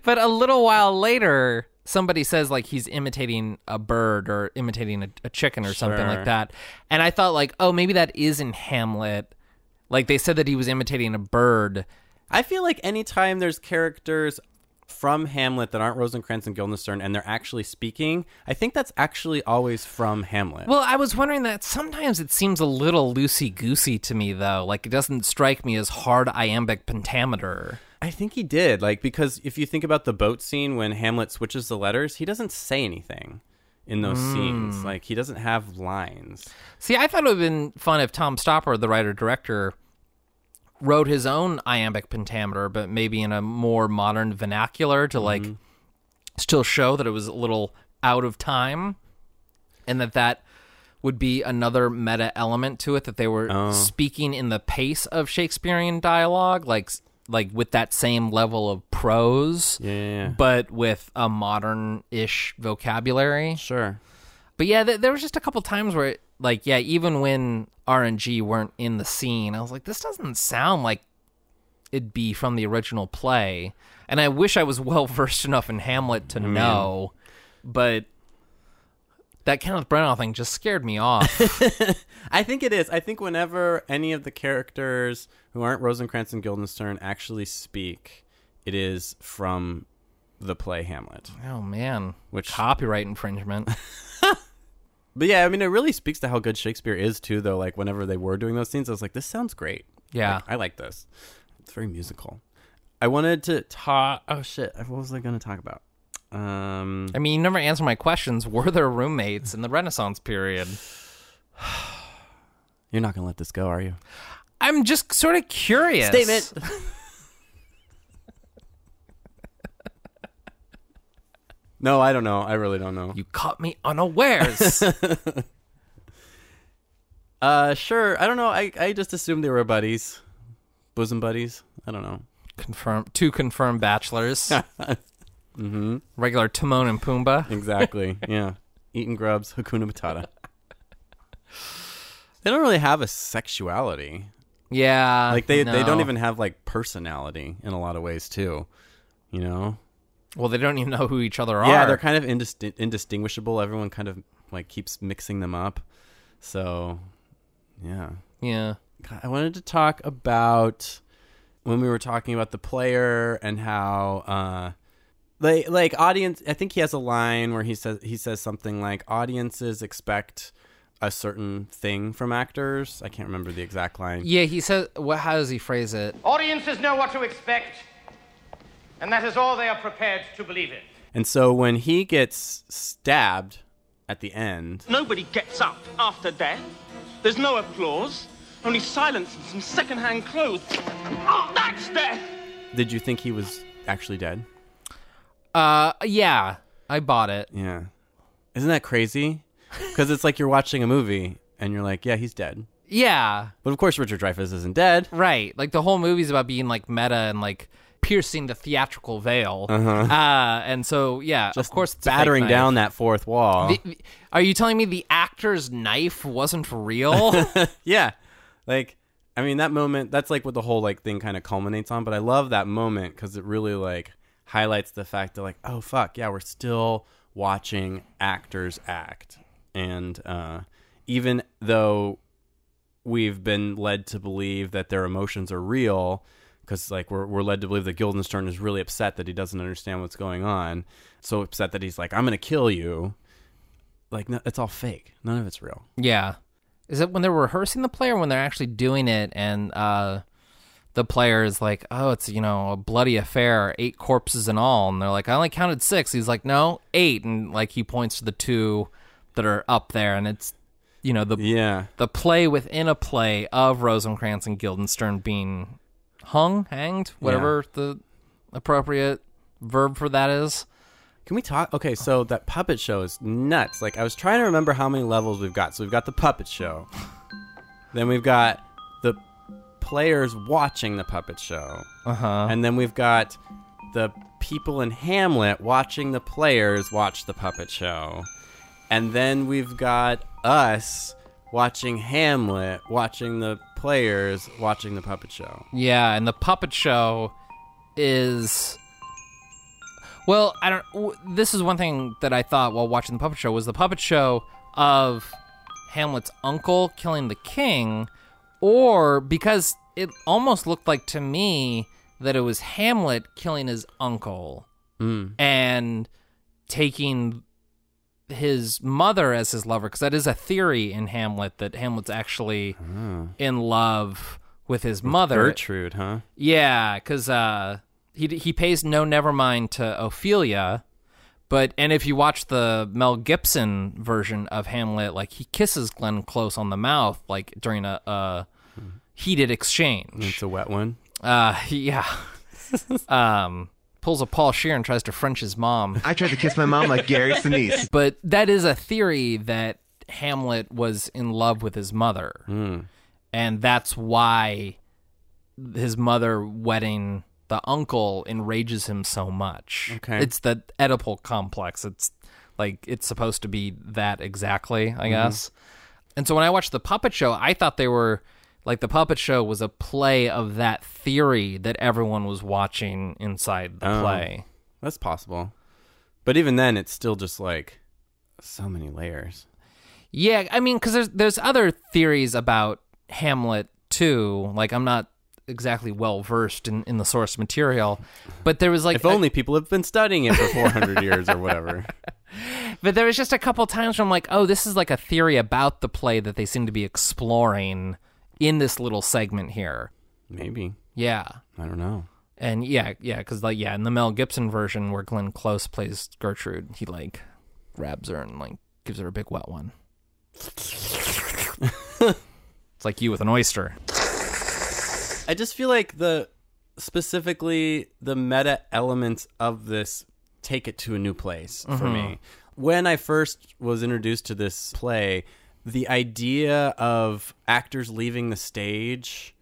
but a little while later, somebody says like he's imitating a bird or imitating a, a chicken or something like that. And I thought like, oh, maybe that is in Hamlet. Like they said that he was imitating a bird. I feel like anytime there's characters from Hamlet that aren't Rosencrantz and Guildenstern and they're actually speaking, I think that's actually always from Hamlet. Well, I was wondering that sometimes it seems a little loosey goosey to me though. Like it doesn't strike me as hard iambic pentameter. I think he did, like because if you think about the boat scene when Hamlet switches the letters, he doesn't say anything in those Hmm. scenes. Like he doesn't have lines. See, I thought it would have been fun if Tom Stoppard, the writer director, wrote his own iambic pentameter, but maybe in a more modern vernacular to like mm-hmm. still show that it was a little out of time and that that would be another meta element to it that they were oh. speaking in the pace of Shakespearean dialogue like like with that same level of prose Yeah, yeah, yeah. but with a modern-ish vocabulary Sure. but yeah, th- there was just a couple times where, it, like, yeah, even when RNG weren't in the scene, I was like, this doesn't sound like it'd be from the original play. And I wish I was well versed enough in Hamlet to know, but that Kenneth Branagh thing just scared me off. I think it is. I think whenever any of the characters who aren't Rosencrantz and Guildenstern actually speak, it is from the play Hamlet. oh man, Which- copyright infringement? But yeah, I mean, it really speaks to how good Shakespeare is too. Though, like whenever they were doing those scenes, I was like, "This sounds great." Yeah. Like, I like this. It's very musical. I wanted to talk. Oh shit! What was I going to talk about? Um, I mean, you never answer my questions. Were there roommates in the Renaissance period? you're not going to let this go, are you? I'm just sort of curious. Statement. no, I don't know. I really don't know. You caught me unawares. Uh, sure. I don't know. I I just assumed they were buddies, bosom buddies. I don't know. confirm two confirmed bachelors. mm-hmm. Regular Timon and Pumbaa. Exactly. yeah. Eating grubs, Hakuna Matata. They don't really have a sexuality. Yeah, Like they they don't even have like personality in a lot of ways too. You know? Well, they don't even know who each other are. Yeah, they're kind of indis- indistinguishable. Everyone kind of like keeps mixing them up. So, yeah. yeah. I wanted to talk about when we were talking about the player and how uh like like audience I think he has a line where he says he says something like audiences expect a certain thing from actors. I can't remember the exact line. Yeah, he says. What? How does he phrase it? Audiences know what to expect, and that is all they are prepared to believe in. And so when he gets stabbed at the end, Nobody gets up after death. There's no applause, only silence and some second-hand clothes. Oh, that's death! did you think he was actually dead? Uh, yeah, I bought it. Yeah. Isn't that crazy? Cuz it's like you're watching a movie and you're like, yeah, he's dead. Yeah, But of course Richard Dreyfuss isn't dead. right. Like the whole movie's about being like meta and like piercing the theatrical veil. Uh-huh. and so yeah, of course, battering down that fourth wall. The- are you telling me the actor's knife wasn't real? yeah. Like I mean that moment that's like what the whole like thing kind of culminates on, but I love that moment cuz it really like highlights the fact that like oh fuck, yeah, we're still watching actors act. And uh even though we've been led to believe that their emotions are real because like we're, we're led to believe that Guildenstern is really upset that he doesn't understand what's going on. So upset that he's like, I'm going to kill you. Like, no, it's all fake. None of it's real. Yeah. Is it when they're rehearsing the play or when they're actually doing it and uh, the player is like, oh, it's, you know, a bloody affair, eight corpses and all. And they're like, I only counted six. He's like, no, eight. And like he points to the two that are up there and it's, you know, the, Yeah. the play within a play of Rosencrantz and Guildenstern being hung, hanged, whatever the appropriate verb for that is. Can we talk? Okay, so that puppet show is nuts. Like, I was trying to remember how many levels we've got. So we've got the puppet show. Then we've got the players watching the puppet show. Uh huh. And then we've got the people in Hamlet watching the players watch the puppet show. And then we've got us watching Hamlet watching the players watching the puppet show. Yeah, and the puppet show is well, I don't w- this is one thing that I thought while watching the puppet show was the puppet show of Hamlet's uncle killing the king or because it almost looked like to me that it was Hamlet killing his uncle hmm. and taking his mother as his lover because that is a theory in Hamlet that Hamlet's actually in love with his mother. Gertrude, huh? Yeah, because uh, he he pays no nevermind to Ophelia, but and if you watch the Mel Gibson version of Hamlet, like he kisses Glenn Close on the mouth, like during a, a heated exchange. It's a wet one. Uh, yeah. um, pulls a Paul Shear and tries to French his mom. I tried to kiss my mom like Gary Sinise. But that is a theory that Hamlet was in love with his mother. Hmm. And that's why his mother wedding the uncle enrages him so much. Okay. It's the Oedipal complex. It's like it's supposed to be that exactly, I mm-hmm. guess. And so when I watched the puppet show, I thought they were like the puppet show was a play of that theory that everyone was watching inside the Oh. play. That's possible. But even then, it's still just like so many layers. Yeah, I mean, because there's there's other theories about Hamlet too. Like I'm not exactly well versed in, in the source material, but there was like If only people have been studying it for 400 years or whatever. but there was just a couple times where I'm like, oh, this is like a theory about the play that they seem to be exploring in this little segment here. Maybe. Yeah. I don't know. And yeah, yeah, because like yeah, in the Mel Gibson version where Glenn Close plays Gertrude, he like grabs her and like gives her a big wet one. it's like you with an oyster. I just feel like the specifically the meta elements of this take it to a new place for mm-hmm. me. When I first was introduced to this play, the idea of actors leaving the stage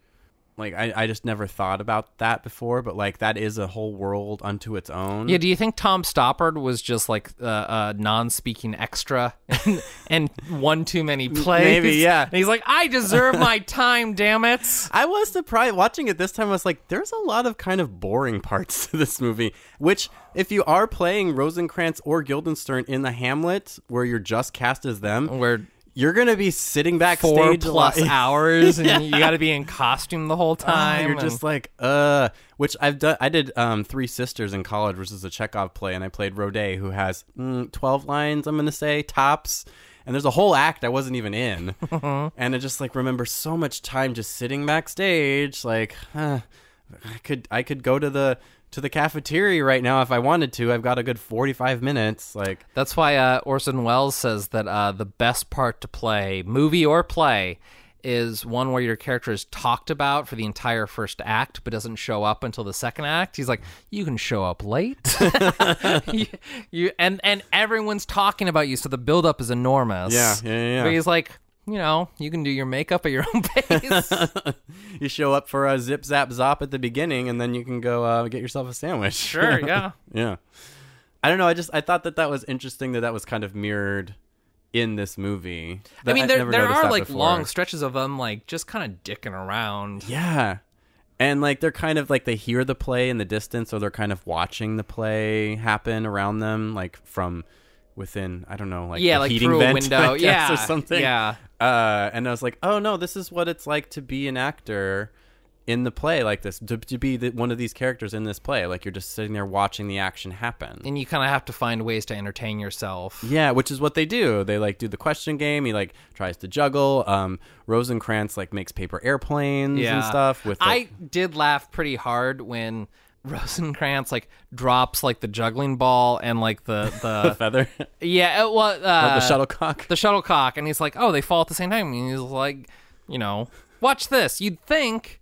like I, I just never thought about that before, but like that is a whole world unto its own. Yeah, do you think Tom Stoppard was just like uh, a non-speaking extra and, and one too many plays? Maybe, yeah. And he's like, I deserve my time, damn it. I was surprised watching it this time. I was like, there's a lot of kind of boring parts to this movie. Which, if you are playing Rosencrantz or Guildenstern in the Hamlet, where you're just cast as them, Where you're gonna be sitting backstage four plus lot- hours and you got to be in costume the whole Ah, time. you're and- just like, uh, which I've done. I did um, Three Sisters in college, which is a Chekhov play, and I played Rode, who has mm, twelve lines. I'm gonna say tops, and there's a whole act I wasn't even in, and I just like remember so much time just sitting backstage. Like, huh, I could I could go to the to the cafeteria right now if I wanted to. I've got a good 45 minutes. Like, That's why uh, Orson Welles says that uh, the best part to play, movie or play, is one where your character is talked about for the entire first act but doesn't show up until the second act. He's like, you can show up late, you, you- and and everyone's talking about you, so the buildup is enormous. Yeah, yeah, yeah. But he's like, you know, you can do your makeup at your own pace. you show up for a zip zap zop at the beginning, and then you can go uh, get yourself a sandwich. sure, yeah. Yeah. I don't know. I just I thought that that was interesting that that was kind of mirrored in this movie. I mean, there there are like before. long stretches of them like just kind of dicking around. Yeah. And like they're kind of like they hear the play in the distance or they're kind of watching the play happen around them like from within I don't know like Yeah, like heating through a window. Guess, Yeah, or something. yeah. Uh, and I was like, oh no, this is what it's like to be an actor in the play like this, to, to be the, one of these characters in this play. Like you're just sitting there watching the action happen. And you kind of have to find ways to entertain yourself. Yeah, which is what they do. They like do the question game. He like tries to juggle. Um, Rosencrantz like makes paper airplanes and stuff. With like, I did laugh pretty hard when Rosencrantz like drops like the juggling ball and like the the feather, yeah, it, well, uh, the shuttlecock. the shuttlecock, and he's like, "Oh, they fall at the same time." And he's like, "You know, watch this. You'd think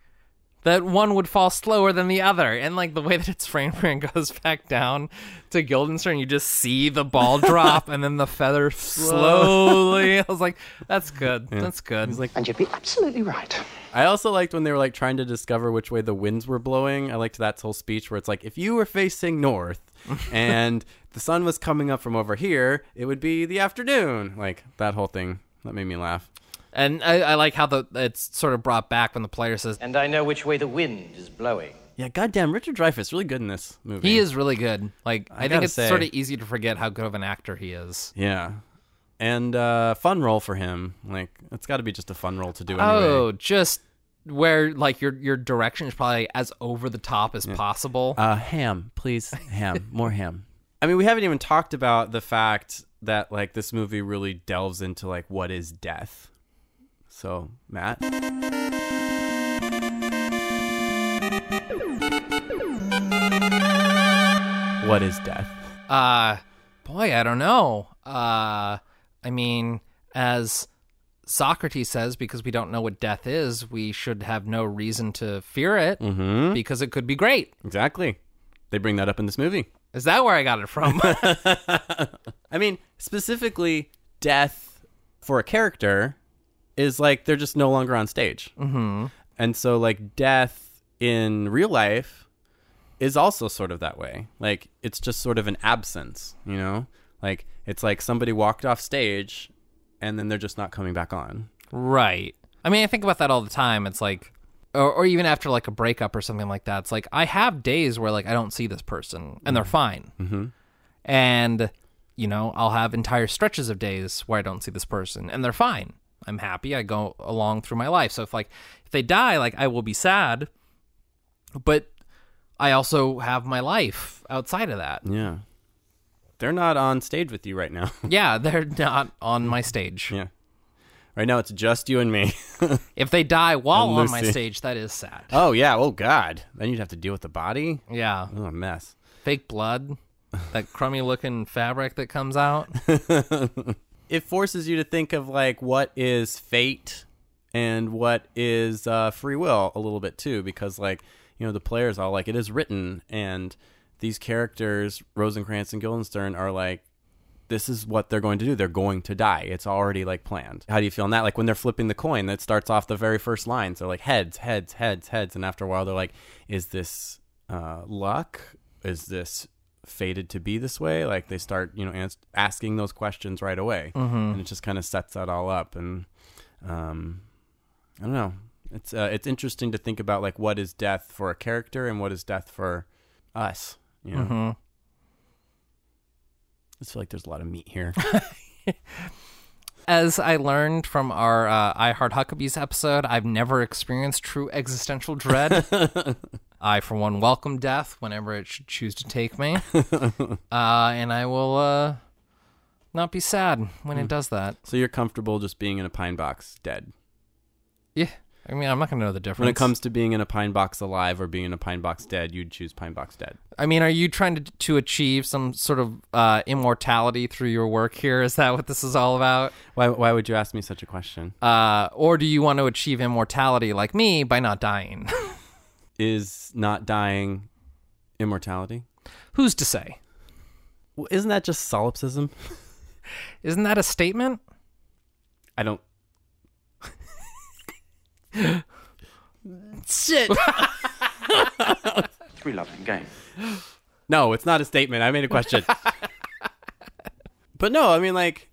that one would fall slower than the other, and like the way that it's framed and goes back down to Guildenstern, you just see the ball drop and then the feather slowly. I was like, "That's good. That's good." He's like, And you'd be absolutely right. I also liked when they were like trying to discover which way the winds were blowing. I liked that whole speech where it's like, if you were facing north and the sun was coming up from over here, it would be the afternoon. Like that whole thing. That made me laugh. And I, I like how the it's sort of brought back when the player says, And I know which way the wind is blowing. Yeah, goddamn, Richard Dreyfuss really good in this movie. "He is really good." Like I I, think it's say- sort of easy to forget how good of an actor he is. Yeah, and uh, fun role for him. Like it's got to be just a fun role to do. Anyway. Oh, just where like your your direction is probably as over the top as possible. Uh, ham, please, ham, more ham. I mean, we haven't even talked about the fact that like this movie really delves into like what is death. So, Matt, what is death? Uh boy, I don't know. Uh I mean, as Socrates says, because we don't know what death is, we should have no reason to fear it Mm-hmm. because it could be great. Exactly. They bring that up in this movie. Is that where I got it from? I mean, specifically, death for a character is like they're just no longer on stage. Mm-hmm. And so, like, death in real life is also sort of that way. Like, it's just sort of an absence, you know? Like, it's like somebody walked off stage and then they're just not coming back on. right. I mean, I think about that all the time. It's like or, or even after like a breakup or something like that. It's like I have days where like I don't see this person and they're fine. Mm-hmm. And you know, I'll have entire stretches of days where I don't see this person and they're fine. I'm happy. I go along through my life. So if like if they die, like I will be sad, but I also have my life outside of that. Yeah. They're not on stage with you right now. Yeah, they're not on my stage. yeah. Right now, it's just you and me. If they die while on my stage, that is sad. oh, yeah. Oh, God. Then you'd have to deal with the body. Yeah. Oh, a mess. Fake blood, that crummy looking fabric that comes out. it forces you to think of like what is fate and what is uh, free will a little bit too, because like you know the players all like it is written, and these characters Rosencrantz and Guildenstern are like. This is what they're going to do. They're going to die. It's already like planned. How do you feel on that? Like when they're flipping the coin, that starts off the very first lines. They're like heads, heads, heads, heads, and after a while, they're like, "Is this uh, luck? Is this fated to be this way like they start you know ans- asking those questions right away. And it just kind of sets that all up. And um i don't know. It's uh, it's interesting to think about like what is death for a character and what is death for us you know? Mhm. i just feel like there's a lot of meat here. As I learned from our uh, I Heart Huckabees episode, I've never experienced true existential dread. I, for one, welcome death whenever it should choose to take me. uh, and I will uh, not be sad when Hmm. it does that. so you're comfortable just being in a pine box dead Yeah. I mean, I'm not going to know the difference. when it comes to being in a pine box alive or being in a pine box dead you'd choose pine box dead I mean, are you trying to, to achieve some sort of uh, immortality through your work here? Is that what this is all about? why why would you ask me such a question Uh, or do you want to achieve immortality like me by not dying? is not dying immortality Who's to say? well, isn't that just solipsism Isn't that a statement? I don't. Shit. Three loving game. No, it's not a statement. I made a question. but no, I mean like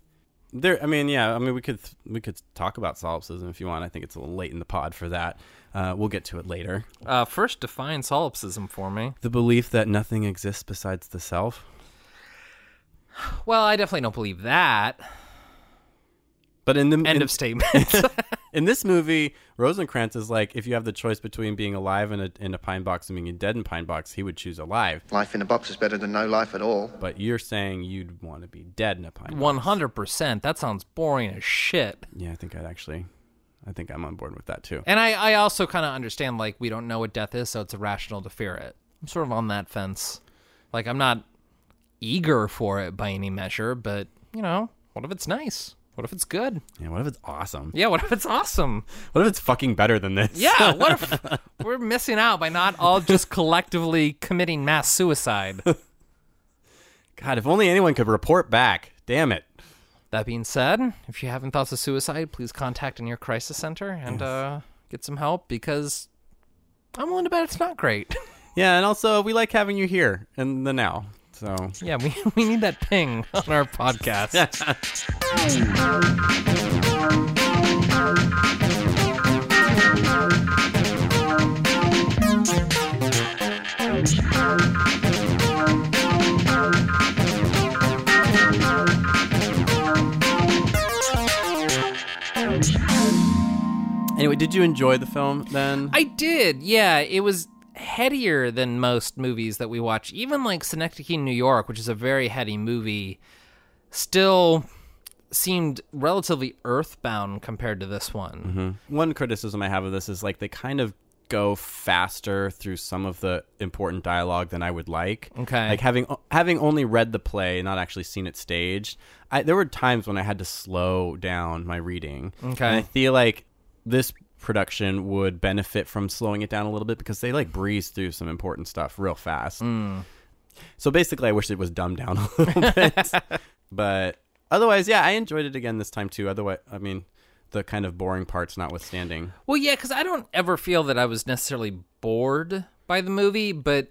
there. I mean, yeah. I mean, we could we could talk about solipsism if you want. I think it's a little late in the pod for that. Uh, we'll get to it later. Uh, first, define solipsism for me. The belief that nothing exists besides the self. Well, I definitely don't believe that. But in the End in, of statement. in this movie, Rosencrantz is like, if you have the choice between being alive in a in a pine box and being dead in pine box, he would choose alive. Life in a box is better than no life at all. But you're saying you'd want to be dead in a pine box. One hundred percent. That sounds boring as shit. Yeah, I think I'd actually, I think I'm on board with that too. And I, I also kind of understand like we don't know what death is, so it's irrational to fear it. I'm sort of on that fence. Like I'm not eager for it by any measure, but you know, what if it's nice? What if it's good? Yeah, what if it's awesome? Yeah, what if it's awesome? What if it's fucking better than this? Yeah, what if we're missing out by not all just collectively committing mass suicide? God, if only anyone could report back. Damn it. That being said, if you having thoughts of suicide, please contact a near crisis center and uh, get some help because I'm willing to bet it's not great. Yeah, and also we like having you here in the now. So yeah, we, we need that ping on our podcast. anyway, did you enjoy the film then? I did. Yeah, it was headier than most movies that we watch. Even like Synecdoche, New York, which is a very heady movie, still seemed relatively earthbound compared to this one. Mm-hmm. One criticism I have of this is like they kind of go faster through some of the important dialogue than I would like. Okay. Like having having only read the play, not actually seen it staged, I, there were times when I had to slow down my reading. Okay. And I feel like this production would benefit from slowing it down a little bit because they like breeze through some important stuff real fast. Hmm. So basically, I wish it was dumbed down a little bit. but otherwise, yeah, I enjoyed it again this time too. Otherwise, I mean, the kind of boring parts notwithstanding. Well, yeah, because I don't ever feel that I was necessarily bored by the movie, but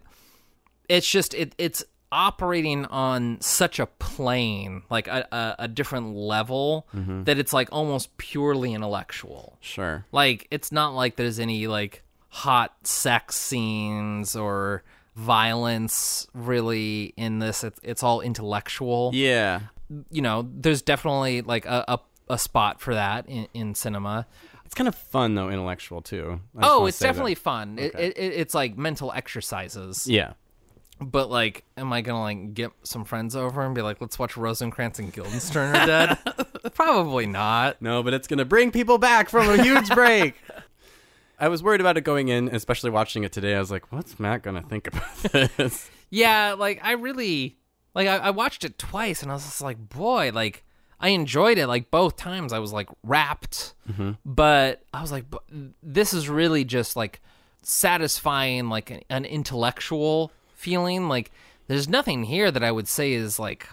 it's just it it's operating on such a plane, like a, a, a different level, mm-hmm. that it's like almost purely intellectual. Sure. Like it's not like there's any like hot sex scenes or violence really in this. It's it's all intellectual. Yeah. You know, there's definitely like a a, a spot for that in, in cinema. It's kind of fun though, intellectual too. Oh, it's say that. definitely fun. Okay. it, it, it's like mental exercises. Yeah. But like, am I gonna like get some friends over and be like, let's watch Rosencrantz and Guildenstern are dead? Probably not. No, but it's gonna bring people back from a huge break. I was worried about it going in, especially watching it today. I was like, "What's Matt gonna think about this?" Yeah, like I really like I, I watched it twice and I was just like, boy, like I enjoyed it. Like both times, I was like wrapped, mm-hmm. but I was like, this is really just like satisfying, like an, an intellectual feeling. Like there's nothing here that I would say is like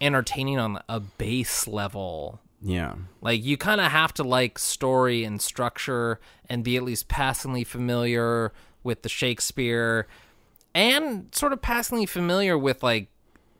entertaining on a base level. yeah. Like you kind of have to like story and structure and be at least passingly familiar with the Shakespeare and sort of passingly familiar with like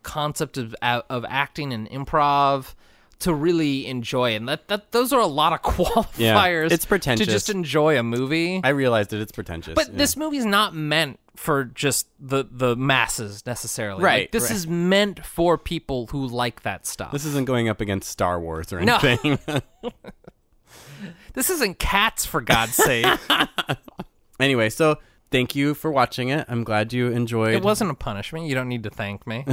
concept of of acting and improv to really enjoy it. And that, that those are a lot of qualifiers it's pretentious. to just enjoy a movie. I realized it. It's pretentious. but yeah. this movie's not meant for just the the masses necessarily. Like, Right, this right. is meant for people who like that stuff. this isn't going up against Star Wars or No. anything. this isn't cats for God's sake. anyway, so thank you for watching it. I'm glad you enjoyed. It wasn't a punishment. You don't need to thank me.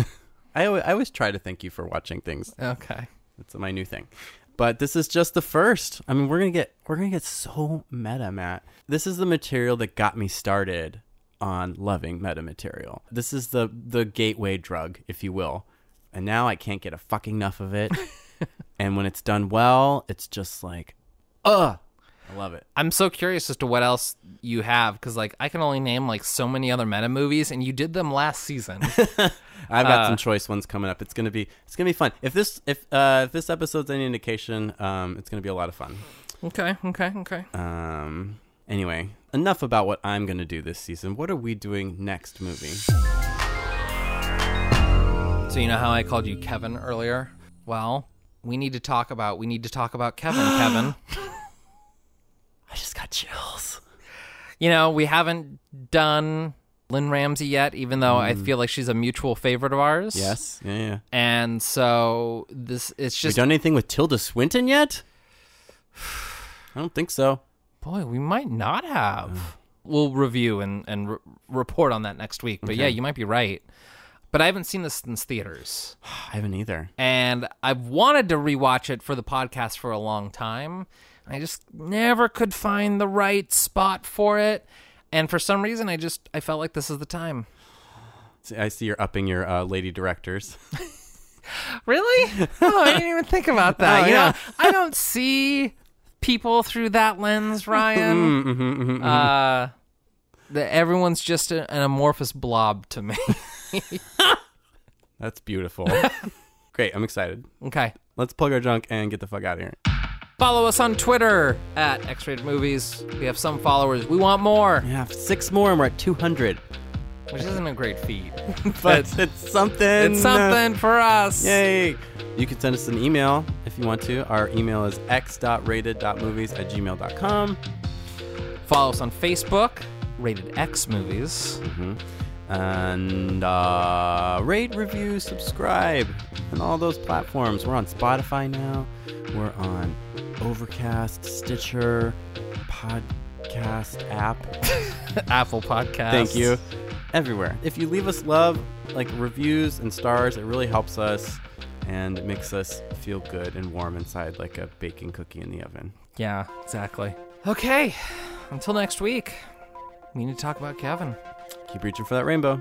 I always, I always try to thank you for watching things. Okay. That's my new thing. But this is just the first. I mean, we're gonna get we're gonna get so meta, Matt. This is the material that got me started on loving meta material. This is the the gateway drug, if you will. And now I can't get a fucking enough of it. and when it's done well, it's just like, ugh, I love it. I'm so curious as to what else you have because, like, I can only name like so many other meta movies, and you did them last season. I've got Uh, some choice ones coming up. It's gonna be it's gonna be fun. If this if uh if this episode's any indication, um, it's gonna be a lot of fun. okay, okay, okay. Um. Anyway, enough about what I'm gonna do this season. What are we doing next, movie? So you know how I called you Kevin earlier? Well, we need to talk about we need to talk about Kevin. Kevin, I just got chills. you know we haven't done Lynne Ramsay yet, even though I Mm. feel like she's a mutual favorite of ours. Yes. Yeah, yeah. And so this it's Have we just done anything with Tilda Swinton yet? I don't think so. Boy, we might not have. We'll review and and re- report on that next week. But Okay. yeah, you might be right. But I haven't seen this since theaters. I haven't either. and I've wanted to rewatch it for the podcast for a long time. I just never could find the right spot for it, and for some reason, I just I felt like this is the time. I see you're upping your uh, lady directors. Really? Oh, I didn't even think about that. Oh, you yeah. know, I don't see people through that lens, Ryan. Mhm, mhm, mhm, mhm. Uh, the, everyone's just a, an amorphous blob to me. That's beautiful. Great. I'm excited. okay. Let's plug our junk and get the fuck out of here. Follow us on Twitter at X-Rated Movies. We have some followers. We want more, Yeah, six more and we're at 200. Which isn't a great feat. But it's something. It's something for us. Yay! You can send us an email if you want to. Our email is x.rated.movies at gmail.com. Follow us on Facebook, Rated X Movies. And uh, rate, review, subscribe, and all those platforms. We're on Spotify now. We're on Overcast, Stitcher, podcast app. Apple Podcast. Thank you. Everywhere. If you leave us love, like reviews and stars, it really helps us and it makes us feel good and warm inside like a baking cookie in the oven. Yeah, exactly. Okay, until next week, we need to talk about Kevin. Keep reaching for that rainbow.